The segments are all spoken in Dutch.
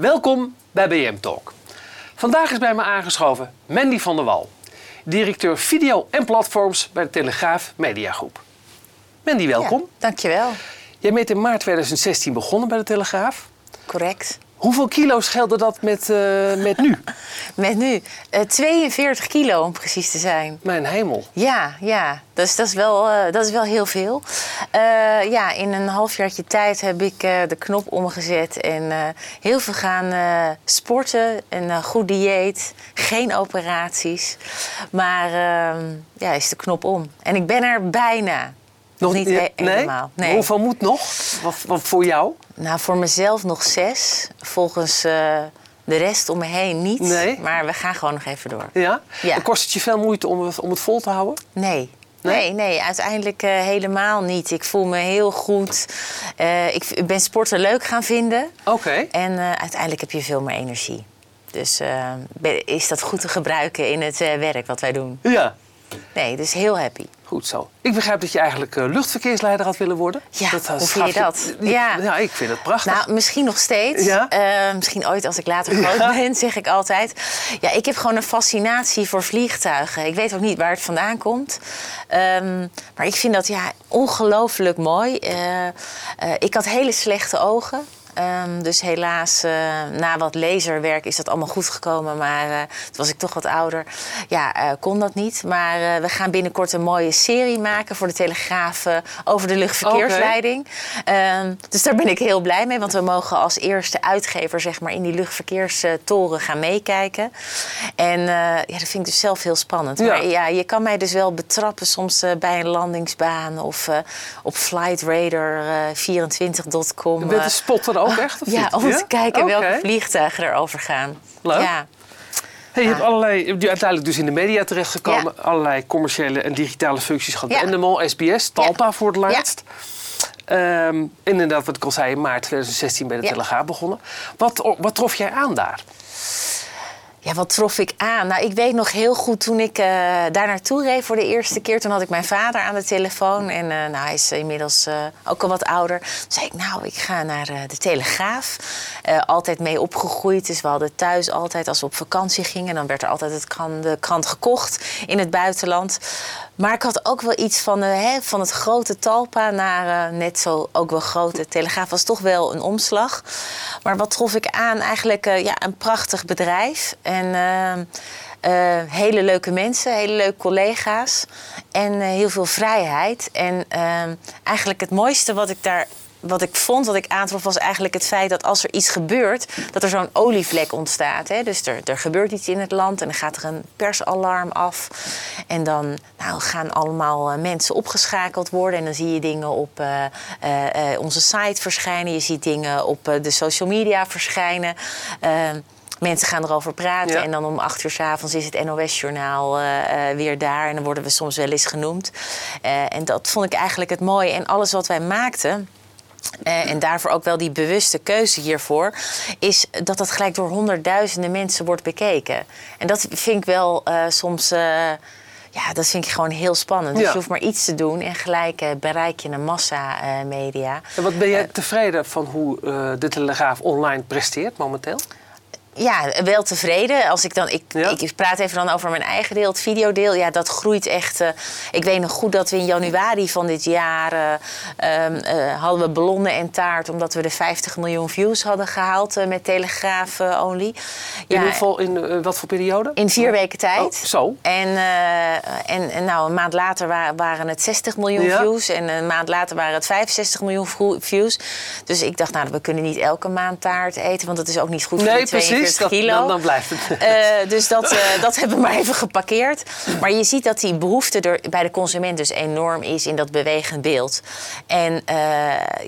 Welkom bij BM Talk. Vandaag is bij me aangeschoven Mandy van der Wal, directeur video en platforms bij de Telegraaf Mediagroep. Mandy, welkom. Ja, dankjewel. Jij bent in maart 2016 begonnen bij de Telegraaf. Correct. Hoeveel kilo scheelde dat met, eh, met nu? Met nu eh 42 kilo om precies te zijn. Mijn hemel. Ja, ja. Dus dat is wel, eh, dat is wel heel veel. Ja, in een halfjaartje tijd heb ik de knop omgezet en heel veel gaan sporten. Een goed dieet, geen operaties. Maar ehm, ja, is de knop om. En ik ben er bijna. Nog niet he- nee? helemaal. Nee. Hoeveel moet nog? Wat, wat voor jou? Nou, voor mezelf nog zes. Volgens eh, de rest om me heen niet. Nee. Maar we gaan gewoon nog even door. Ja? Ja. En Kost het je veel moeite om het, om het vol te houden? Nee. Nee? Nee, nee, uiteindelijk eh, helemaal niet. Ik voel me heel goed. Eh, ik ben sporten leuk gaan vinden. Oké. En uiteindelijk heb je veel meer energie. Dus is dat goed te gebruiken in het werk wat wij doen? Ja. Nee, dus heel happy. Goed zo. Ik begrijp dat je eigenlijk eh, luchtverkeersleider had willen worden. Ja, dat, eh, hoe vind je dat? Ja. Ja. ik vind het prachtig. Nou, misschien nog steeds. Ja? Eh, misschien ooit als ik later groot Ja. ben, zeg ik altijd. Ja, ik heb gewoon een fascinatie voor vliegtuigen. Ik weet ook niet waar het vandaan komt. Ehm, maar ik vind dat ja, ongelooflijk mooi. Ik had hele slechte ogen. Ehm, dus helaas, eh, na wat laserwerk is dat allemaal goed gekomen. Maar eh, toen was ik toch wat ouder. Ja, eh, kon dat niet. Maar we gaan binnenkort een mooie serie maken voor de Telegraaf over de luchtverkeersleiding. Ehm, dus daar ben ik heel blij mee. Want we mogen als eerste uitgever zeg maar, in die luchtverkeerstoren gaan meekijken. En ja, dat vind ik dus zelf heel spannend. Ja. Maar ja, je kan mij dus wel betrappen soms bij een landingsbaan of op flightradar24.com. Je bent een spotter ook echt? Of ja, niet? om te kijken welke vliegtuigen erover gaan. Leuk. Ja. Hey, je hebt Ja. allerlei, je uiteindelijk dus in de media terechtgekomen. Allerlei commerciële en digitale functies gehad. Ja. Endemol, SBS, Talpa voor het Ja. laatst. Ehm, inderdaad, wat ik al zei, in maart 2016 bij de Ja. Telegraaf begonnen. Wat, wat trof jij aan daar? Ja, wat trof ik aan? Nou, ik weet nog heel goed toen ik eh, daar naartoe reed voor de eerste keer. Toen had ik mijn vader aan de telefoon. En eh, nou, hij is inmiddels eh, ook al wat ouder. Toen zei ik, nou, ik ga naar de Telegraaf. Altijd mee opgegroeid. Dus we hadden thuis altijd, als we op vakantie gingen... dan werd er altijd het krant, de krant gekocht in het buitenland. Maar ik had ook wel iets van, eh, hè, van het grote Talpa naar eh, net zo ook wel grote Telegraaf. was toch wel een omslag. Maar wat trof ik aan? Eigenlijk eh, ja, een prachtig bedrijf. En hele leuke mensen, hele leuke collega's. En heel veel vrijheid. En eh, eigenlijk het mooiste wat ik daar wat ik vond, wat ik aantrof, was eigenlijk het feit dat als er iets gebeurt, dat er zo'n olievlek ontstaat. Hè? Dus er, er gebeurt iets in het land en dan gaat er een persalarm af. En dan nou, gaan allemaal eh, mensen opgeschakeld worden. En dan zie je dingen op eh, eh, onze site verschijnen. Je ziet dingen op de social media verschijnen. Eh, Mensen gaan erover praten Ja. en dan om acht uur s avonds is het NOS-journaal weer daar. En dan worden we soms wel eens genoemd. En dat vond ik eigenlijk het mooie. En alles wat wij maakten, en daarvoor ook wel die bewuste keuze hiervoor, is dat dat gelijk door honderdduizenden mensen wordt bekeken. En dat vind ik wel eh, soms. eh, ja, dat vind ik gewoon heel spannend. Dus je hoeft maar iets te doen en gelijk eh, bereik je een massa eh, media. En wat ben jij tevreden van hoe eh, de Telegraaf online presteert momenteel? Ja, wel tevreden. Als ik dan, ik, Ja. ik praat even dan over mijn eigen deel, het videodeel. Ja, dat groeit echt. eh, ik weet nog goed dat we in januari van dit jaar eh, ehm, eh, hadden we ballonnen en taart, omdat we de 50 miljoen views hadden gehaald eh, met Telegraaf only. In, Ja, hoeveel, in eh, wat voor periode? in vier weken tijd. Oh, zo. En, en, en nou, een maand later wa- waren het 60 miljoen Ja. views. En een maand later waren het 65 miljoen views. Dus ik dacht, nou, we kunnen niet elke maand taart eten. Want dat is ook niet goed voor Nee, die 42 Dat, kilo. dan, dan blijft het. Eh, dus dat, eh, dat hebben we maar even geparkeerd. Maar je ziet dat die behoefte er bij de consument dus enorm is in dat bewegend beeld. En eh,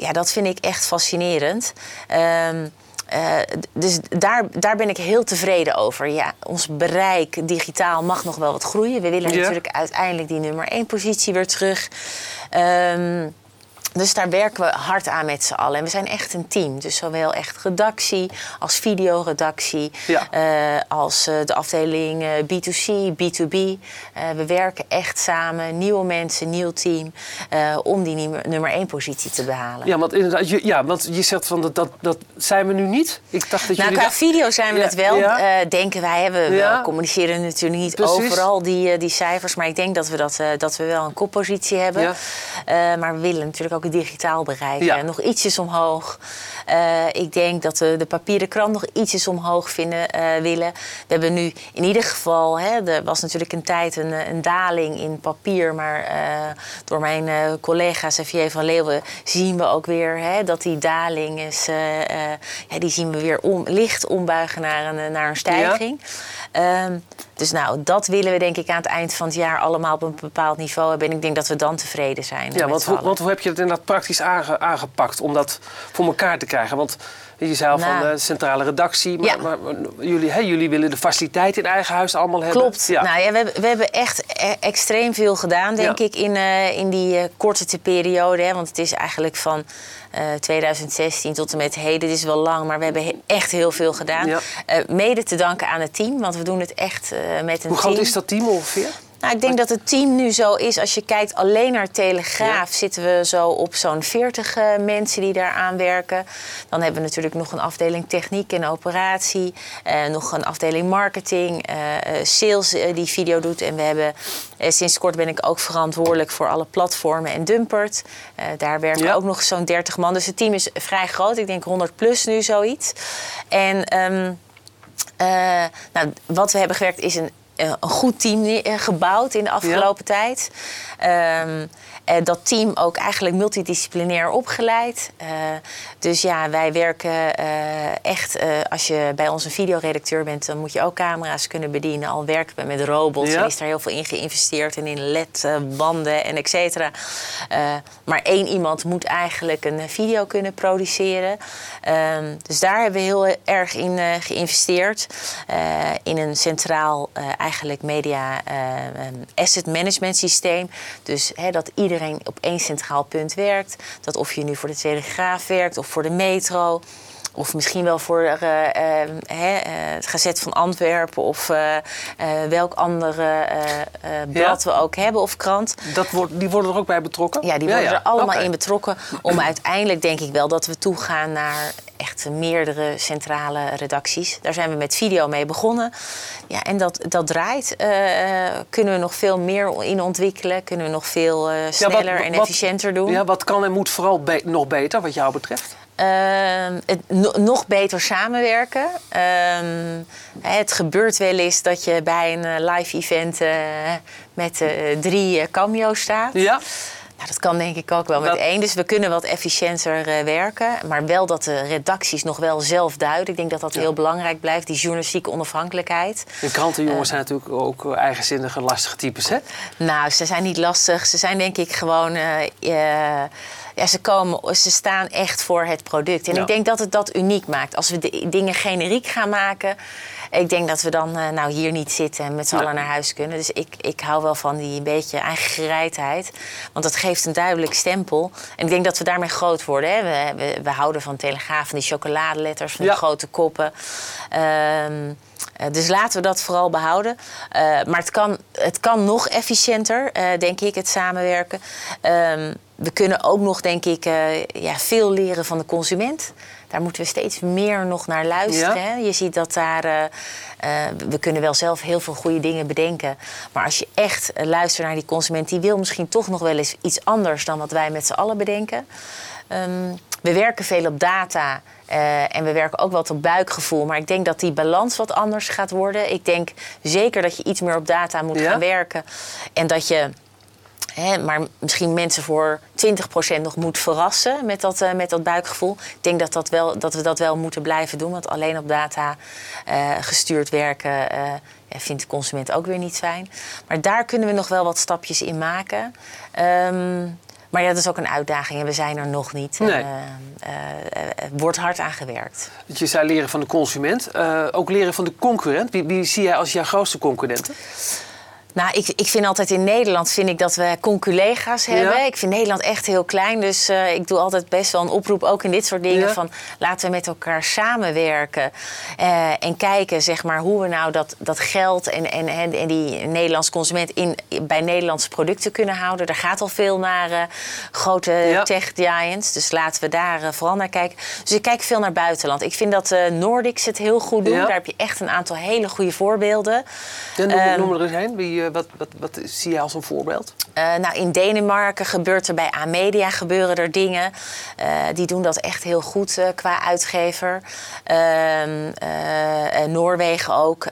ja, dat vind ik echt fascinerend. Ehm, eh, dus daar, daar ben ik heel tevreden over. Ja, ons bereik digitaal mag nog wel wat groeien. We willen Ja. natuurlijk uiteindelijk die nummer één positie weer terug. Ehm, Dus daar werken we hard aan met z'n allen. En we zijn echt een team. Dus zowel echt redactie als videoredactie. Ja. eh, als eh, de afdeling eh, B2C, B2B. Eh, we werken echt samen. Nieuwe mensen, nieuw team. om die nummer, één positie te behalen. Ja, want inderdaad, je, ja, want je zegt van dat, dat, dat zijn we nu niet. Ik dacht dat Nou, jullie... qua dat- video zijn we Ja, het wel, ja. denken wij. We, we communiceren natuurlijk niet Precies. overal die, die cijfers. Maar ik denk dat we, dat, dat we wel een koppositie hebben. Maar we willen natuurlijk ook digitaal bereiken. Ja. Nog ietsjes omhoog. Eh, ik denk dat we de papieren krant nog ietsjes omhoog vinden, eh, willen. We hebben nu in ieder geval... Hè, er was natuurlijk een tijd een, eh, een daling in papier. Maar door mijn collega Xavier van Leeuwen zien we ook weer... Hè, dat die daling is... ja, die zien we weer om, licht ombuigen naar een, naar een stijging. Ehm, dus nou, dat willen we denk ik aan het eind van het jaar allemaal op een bepaald niveau hebben. En ik denk dat we dan tevreden zijn. Ja, want, z'n hoe- want hoe heb je het inderdaad praktisch aange- aangepakt om dat voor elkaar te krijgen? Want je zei al van Nou. de centrale redactie, maar, Ja. maar, maar jullie, hè, jullie willen de faciliteit in eigen huis allemaal hebben. Klopt. Ja. Nou ja, we, hebben, we hebben echt e- extreem veel gedaan, denk Ja. ik, in, eh, in die eh, korte periode. Hè, want het is eigenlijk van eh, 2016 tot en met heden. Het is wel lang, maar we hebben he- echt heel veel gedaan. Eh, mede te danken aan het team, want we doen het echt eh, met een Hoe team. groot is dat team ongeveer? Nou, ik denk dat het team nu zo is. Als je kijkt alleen naar Telegraaf, zitten we zo op zo'n 40 eh, mensen die daar aan werken. Dan hebben we natuurlijk nog een afdeling techniek en operatie. eh, nog een afdeling marketing, eh, sales die video doet. En we hebben sinds kort ben ik ook verantwoordelijk voor alle platformen en Dumpert. Daar werken Ja. ook nog zo'n 30 man. Dus het team is vrij groot. Ik denk 100 plus nu zoiets. En ehm, eh, nou, wat we hebben gewerkt is een, een goed team eh, gebouwd in de afgelopen tijd. Eh, dat team ook eigenlijk multidisciplinair opgeleid. Eh, dus ja, wij werken eh, echt... eh, als je bij ons een videoredacteur bent... dan moet je ook camera's kunnen bedienen. Al werken we met robots Ja. en is daar heel veel in geïnvesteerd... en in LED-banden en et cetera. Eh, maar één iemand moet eigenlijk een video kunnen produceren. Ehm, dus daar hebben we heel erg in eh, geïnvesteerd. Eh, in een centraal eh, eigenlijk media eh, ehm, asset management systeem. Dus hè, dat iedereen op één centraal punt werkt. Dat of je nu voor de Telegraaf werkt of voor de metro. Of misschien wel voor eh, eh, hè, eh, het Gazet van Antwerpen of welk andere blad we ook hebben of krant. Dat wordt, die worden er ook bij betrokken? Ja, die worden er allemaal in betrokken. Om uiteindelijk denk ik wel dat we toegaan naar echt meerdere centrale redacties. Daar zijn we met video mee begonnen. Ja, en dat, dat draait. Eh, kunnen we nog veel meer in ontwikkelen? Kunnen we nog veel eh, Ja, wat- sneller en wat- efficiënter doen? Ja, wat kan en moet vooral be- nog beter, wat jou betreft? Ehm, het no- nog beter samenwerken. Ehm, het gebeurt wel eens dat je bij een eh, live event eh, met eh, drie eh, cameo's staat. Ja? Nou, dat kan denk ik ook wel met één. Dus we kunnen wat efficiënter eh, werken. Maar wel dat de redacties nog wel zelf duiden. Ik denk dat dat heel belangrijk blijft, die journalistieke onafhankelijkheid. De krantenjongens zijn natuurlijk ook eh, eigenzinnige, lastige types, hè? Nou, ze zijn niet lastig. Ze zijn denk ik gewoon. eh, eh, ja, ze, komen, ze staan echt voor het product. En Ja. ik denk dat het dat uniek maakt. Als we de dingen generiek gaan maken. Ik denk dat we dan eh, nou hier niet zitten en met z'n allen naar huis kunnen. Dus ik, ik hou wel van die beetje eigen gereidheid. Want dat geeft een duidelijk stempel. En ik denk dat we daarmee groot worden. Hè. We, we, we houden van Telegraaf, van die chocoladeletters, van die grote koppen. Ehm, eh, dus laten we dat vooral behouden. Eh, maar het kan, het kan nog efficiënter, eh, denk ik, het samenwerken. Ehm, we kunnen ook nog, denk ik, eh, ja, veel leren van de consument. Daar moeten we steeds meer nog naar luisteren. Ja. Je ziet dat daar. eh, eh, we kunnen wel zelf heel veel goede dingen bedenken. Maar als je echt eh, luistert naar die consument, die wil misschien toch nog wel eens iets anders dan wat wij met z'n allen bedenken. Ehm, we werken veel op data. eh, en we werken ook wat op buikgevoel. Maar ik denk dat die balans wat anders gaat worden. Ik denk zeker dat je iets meer op data moet Ja? gaan werken. En dat je Hè, maar misschien mensen voor 20% nog moet verrassen met dat, eh, met dat buikgevoel. Ik denk dat, dat, wel, dat we dat wel moeten blijven doen. Want alleen op data eh, gestuurd werken vindt de consument ook weer niet fijn. Maar daar kunnen we nog wel wat stapjes in maken. Ehm, maar ja, dat is ook een uitdaging en we zijn er nog niet. Nee. eh, eh, er wordt hard aan gewerkt. Je zei leren van de consument, eh, ook leren van de concurrent. Wie, wie zie jij als jouw grootste concurrenten? Nou, ik, ik vind altijd in Nederland vind ik dat we conculega's hebben. Ja. Ik vind Nederland echt heel klein. Dus eh, ik doe altijd best wel een oproep, ook in dit soort dingen. Ja. Van laten we met elkaar samenwerken. eh, en kijken zeg maar, hoe we nou dat, dat geld en, en, en, en die Nederlandse consument in, bij Nederlandse producten kunnen houden. Er gaat al veel naar eh, grote Ja. tech giants. Dus laten we daar vooral naar kijken. Dus ik kijk veel naar buitenland. Ik vind dat Nordics het heel goed doen. Daar heb je echt een aantal hele goede voorbeelden. Ja, noem, Ehm, noem er eens een. Wie, wat, wat, wat zie je als een voorbeeld? Eh, nou, in Denemarken gebeurt er bij A-media gebeuren er dingen. Eh, die doen dat echt heel goed eh, qua uitgever. Ehm, eh, eh, Noorwegen ook.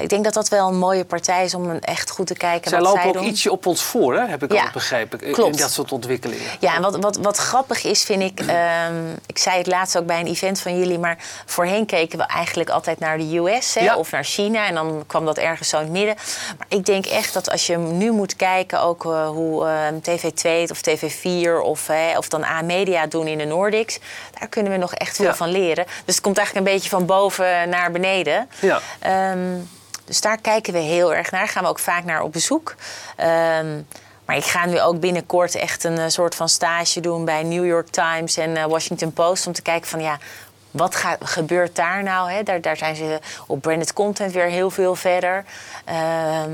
Ik denk dat dat wel een mooie partij is om echt goed te kijken Zij wat lopen zij ook doen. ietsje op ons voor, hè? heb ik Ja, al begrepen. In klopt. dat soort ontwikkelingen. Ja, en wat, wat, wat grappig is, vind ik. ehm, ik zei het laatst ook bij een event van jullie, maar voorheen keken we eigenlijk altijd naar de US hè, Ja. of naar China. En dan kwam dat ergens zo in het midden. Maar ik denk echt dat als je nu moet kijken, ook eh, hoe ehm, TV2 het of TV4 of, of dan A-media doen in de Nordics, daar kunnen we nog echt veel Ja. van leren. Dus het komt eigenlijk een beetje van boven naar beneden. Ja. Ehm, dus daar kijken we heel erg naar. Gaan we ook vaak naar op bezoek. Ehm, maar ik ga nu ook binnenkort echt een eh, soort van stage doen bij New York Times en eh, Washington Post. Om te kijken van ja, wat gaat, gebeurt daar nou? Hè? Daar, daar zijn ze op branded content weer heel veel verder. Ehm,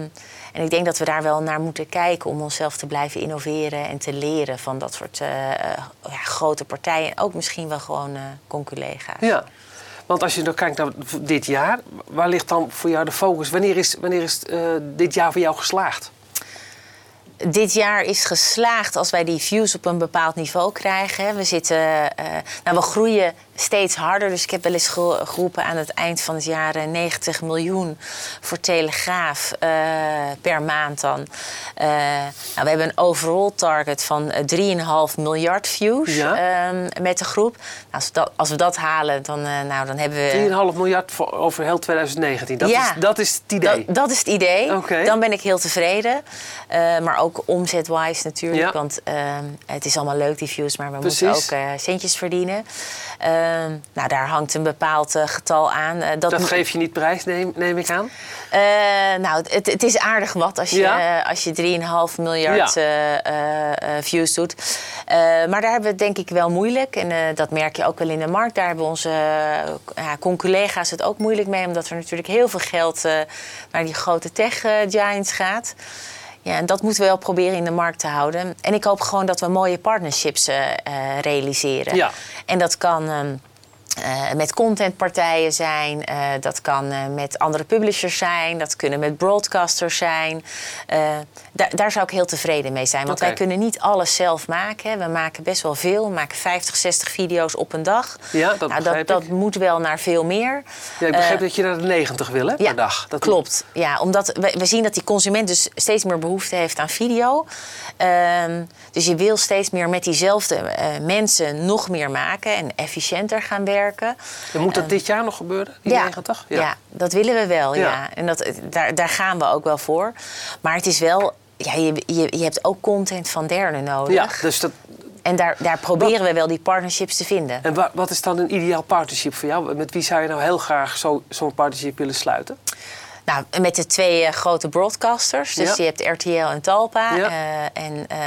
en ik denk dat we daar wel naar moeten kijken om onszelf te blijven innoveren en te leren van dat soort eh, eh, ja, grote partijen. En ook misschien wel gewoon eh conculega's. Ja. Want als je dan kijkt naar dit jaar, waar ligt dan voor jou de focus? Wanneer is, wanneer is dit jaar voor jou geslaagd? dit jaar is geslaagd als wij die views op een bepaald niveau krijgen. We, zitten, nou, we groeien steeds harder. Dus ik heb wel eens ge- geroepen aan het eind van het jaar eh, 90 miljoen voor Telegraaf eh, per maand dan. Eh, nou, we hebben een overall target van eh, 3,5 miljard views Ja. ehm, met de groep. Nou, als, we dat, als we dat halen, dan, eh, nou, dan hebben we... 3,5 miljard voor, over heel 2019. Dat, Ja. is, dat is het idee. Dat, dat is het idee. Dan ben ik heel tevreden. Eh, maar ook omzetwise natuurlijk. Ja. Want ehm, het is allemaal leuk, die views, maar we Precies. moeten ook eh, centjes verdienen. Ehm, nou, daar hangt een bepaald eh, getal aan. Eh, dat dat geef je niet prijs, neem, neem ik aan. eh, nou, het, het is aardig wat als je, Ja. als je 3,5 miljard Ja. views doet. Maar daar hebben we het denk ik wel moeilijk. En dat merk je ook wel in de markt. Daar hebben onze conculega's het ook moeilijk mee. Omdat er natuurlijk heel veel geld naar die grote tech giants gaat. Ja, en dat moeten we wel proberen in de markt te houden. En ik hoop gewoon dat we mooie partnerships eh, eh, realiseren. Ja. En dat kan ehm, eh, met contentpartijen zijn, eh, dat kan eh, met andere publishers zijn, dat kunnen met broadcasters zijn. Daar, daar zou ik heel tevreden mee zijn, want wij kunnen niet alles zelf maken. We maken best wel veel, we maken 50, 60 video's op een dag. Ja, dat nou, dat, moet wel naar veel meer. Ja, ik begrijp dat je naar de 90 wil hè, per dag. Dat klopt. Ja, omdat we, we zien dat die consument dus steeds meer behoefte heeft aan video. Ehm, dus je wil steeds meer met diezelfde mensen nog meer maken en efficiënter gaan werken. En moet dat dit jaar nog gebeuren, die 90? Ja. dat willen we wel. Ja. Ja. En dat, daar, daar gaan we ook wel voor. Maar het is wel, ja, je, je, je hebt ook content van derden nodig. Ja, dus dat, En daar, daar proberen we wel die partnerships te vinden. en wa- wat is dan een ideaal partnership voor jou? Met wie zou je nou heel graag zo- zo'n partnership willen sluiten? Nou, met de twee eh, grote broadcasters. Dus je hebt RTL en Talpa. Ja. Eh, en eh,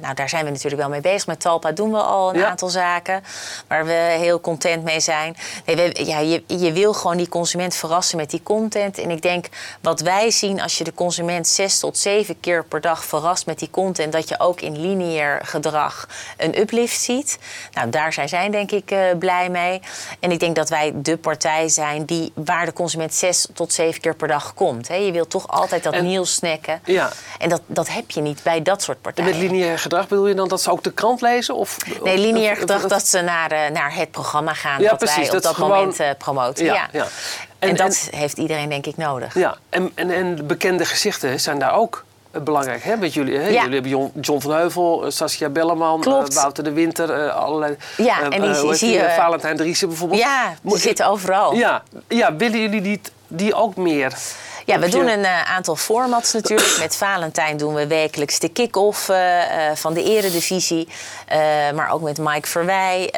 nou, daar zijn we natuurlijk wel mee bezig. Met Talpa doen we al een aantal zaken waar we heel content mee zijn. Nee, we, ja, je, je wil gewoon die consument verrassen met die content. En ik denk wat wij zien als je de consument zes tot zeven keer per dag verrast met die content, dat je ook in lineair gedrag een uplift ziet. Nou, daar zijn zij denk ik blij mee. En ik denk dat wij de partij zijn die waar de consument zes tot zeven keer per dag komt. Hè. Je wilt toch altijd dat En- nieuws snacken. Ja. En dat, dat heb je niet bij dat soort En partijen. met lineair gedrag bedoel je dan dat ze ook de krant lezen? Of, Nee, lineair gedrag dat ze naar, eh, naar het programma gaan Ja, dat precies, wij op dat dat, is gewoon- moment eh, promoten. Ja, Ja, ja. En, En- dat heeft iedereen denk ik nodig. Ja, en, en, en bekende gezichten zijn daar ook eh, belangrijk. Hè? Met jullie, hè? Ja. jullie hebben John, van Heuvel, Saskia Belleman, Wouter de Winter, eh, allerlei. Ja, en die zie je- Valentijn Driessen bijvoorbeeld. Ja, die zitten overal. Ja, ja, willen jullie die, die ook meer? Ja, we doen een eh, aantal formats natuurlijk. Met Valentijn doen we wekelijks de kick-off eh, eh, van de eredivisie. Maar ook met Mike Verwij.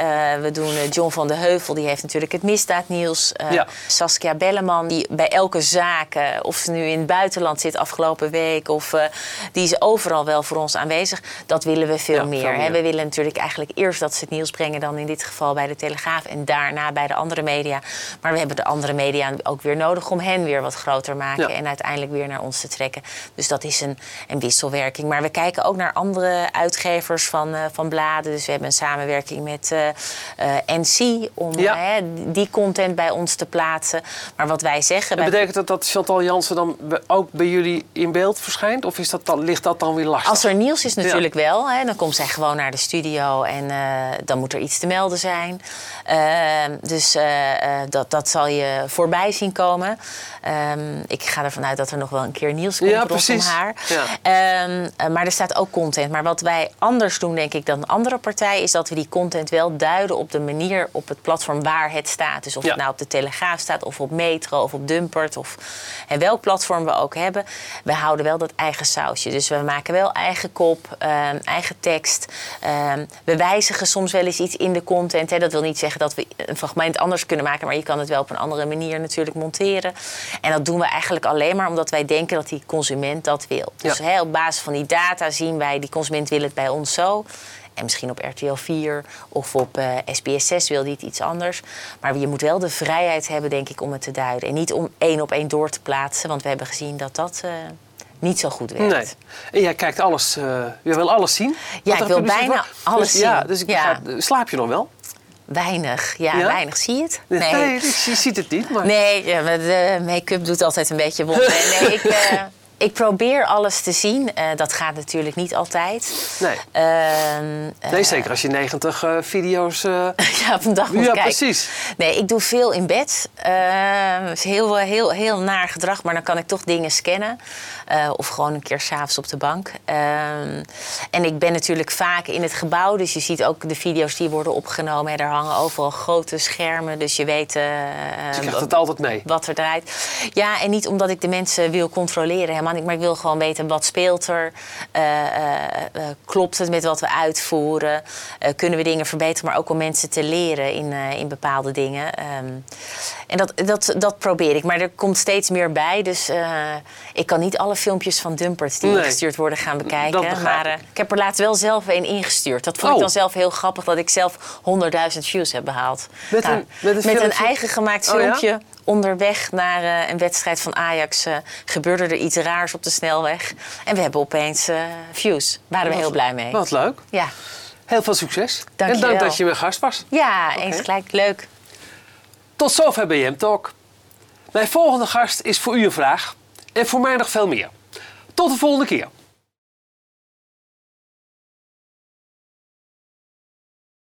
We doen John van de Heuvel, die heeft natuurlijk het misdaadnieuws. Ja. Saskia Belleman, die bij elke zaak, of ze nu in het buitenland zit afgelopen week... of die is overal wel voor ons aanwezig. Dat willen we veel Ja, meer. veel hè. meer. We willen natuurlijk eigenlijk eerst dat ze het nieuws brengen... dan in dit geval bij de Telegraaf en daarna bij de andere media. Maar we hebben de andere media ook weer nodig om hen weer wat groter te maken... Ja. en uiteindelijk weer naar ons te trekken. Dus dat is een, een wisselwerking. Maar we kijken ook naar andere uitgevers van, eh, van bladen. Dus we hebben een samenwerking met eh, eh, NC... om Ja. die content bij ons te plaatsen. Maar wat wij zeggen... En bij- betekent dat dat Chantal Jansen dan ook bij jullie in beeld verschijnt? Of is dat dan, ligt dat dan weer lastig? Als er nieuws is natuurlijk wel. Hè, dan komt zij gewoon naar de studio en dan moet er iets te melden zijn. Ehm, dus dat, dat zal je voorbij zien komen. Ehm, ik ga ervan uit dat er nog wel een keer nieuws komt Ja, rondom haar. Ja. Ehm, eh, maar er staat ook content. Maar wat wij anders doen, denk ik, dan andere partijen... is dat we die content wel duiden op de manier op het platform waar het staat. Dus of Ja. het nou op de Telegraaf staat, of op Metro, of op Dumpert... of en welk platform we ook hebben. We houden wel dat eigen sausje. Dus we maken wel eigen kop, ehm, eigen tekst. Ehm, we wijzigen soms wel eens iets in de content. Hè. Dat wil niet zeggen dat we een fragment anders kunnen maken... maar je kan het wel op een andere manier natuurlijk monteren. En dat doen we eigenlijk alleen maar omdat wij denken dat die consument dat wil. Dus Ja. hè, op basis van die data zien wij... die consument wil het bij ons zo... En misschien op RTL 4 of op eh, SBS 6 wil die het iets anders. Maar je moet wel de vrijheid hebben, denk ik, om het te duiden. En niet om één op één door te plaatsen. Want we hebben gezien dat dat eh, niet zo goed werkt. Nee. En jij kijkt alles, eh, je wil alles zien? Wat ik wil bijna wordt? alles Dus Ja, zien. dus ik Ja. begrijp- slaap je nog wel? Weinig, ja, Ja? weinig. Zie je het? Nee, je ziet het niet. Maar... Nee, ja, maar de make-up doet altijd een beetje wonder. nee, ik, eh, ik probeer alles te zien. Eh, dat gaat natuurlijk niet altijd. Nee. Ehm, eh, Nee, zeker als je 90 eh, video's... eh, ja, op een dag moet ja, kijken. precies. Nee, ik doe veel in bed. Het is heel, heel, heel naar gedrag, maar dan kan ik toch dingen scannen. Eh, of gewoon een keer s'avonds op de bank. Ehm, en ik ben natuurlijk vaak in het gebouw. Dus je ziet ook de video's die worden opgenomen. Hè, daar hangen overal grote schermen. Dus je weet... eh, Dus je krijgt het altijd mee. wat er draait. Ja, en niet omdat ik de mensen wil controleren, helemaal niet. Maar ik wil gewoon weten wat speelt er. Eh, eh, eh, klopt het met wat we uitvoeren? Kunnen we dingen verbeteren, maar ook om mensen te leren in, in bepaalde dingen. Ehm, en dat, dat, dat probeer ik. Maar er komt steeds meer bij. Dus ik kan niet alle filmpjes van Dumpert die Nee. ingestuurd worden gaan bekijken. Maar ik. ik heb er laatst wel zelf een ingestuurd. Dat vond ik Oh. dan zelf heel grappig dat ik zelf 100.000 views heb behaald. Met Nou, een- met een filmpje? eigen gemaakt Oh ja? Onderweg naar eh, een wedstrijd van Ajax eh, gebeurde er iets raars op de snelweg. En we hebben opeens eh, views. Waren we heel blij mee. Wat leuk. Ja, Heel veel succes. Dank en dank dat je mijn gast was. ja eens gelijk. Leuk. Tot zover BM Talk. Mijn volgende gast is voor u een vraag. En voor mij nog veel meer. Tot de volgende keer.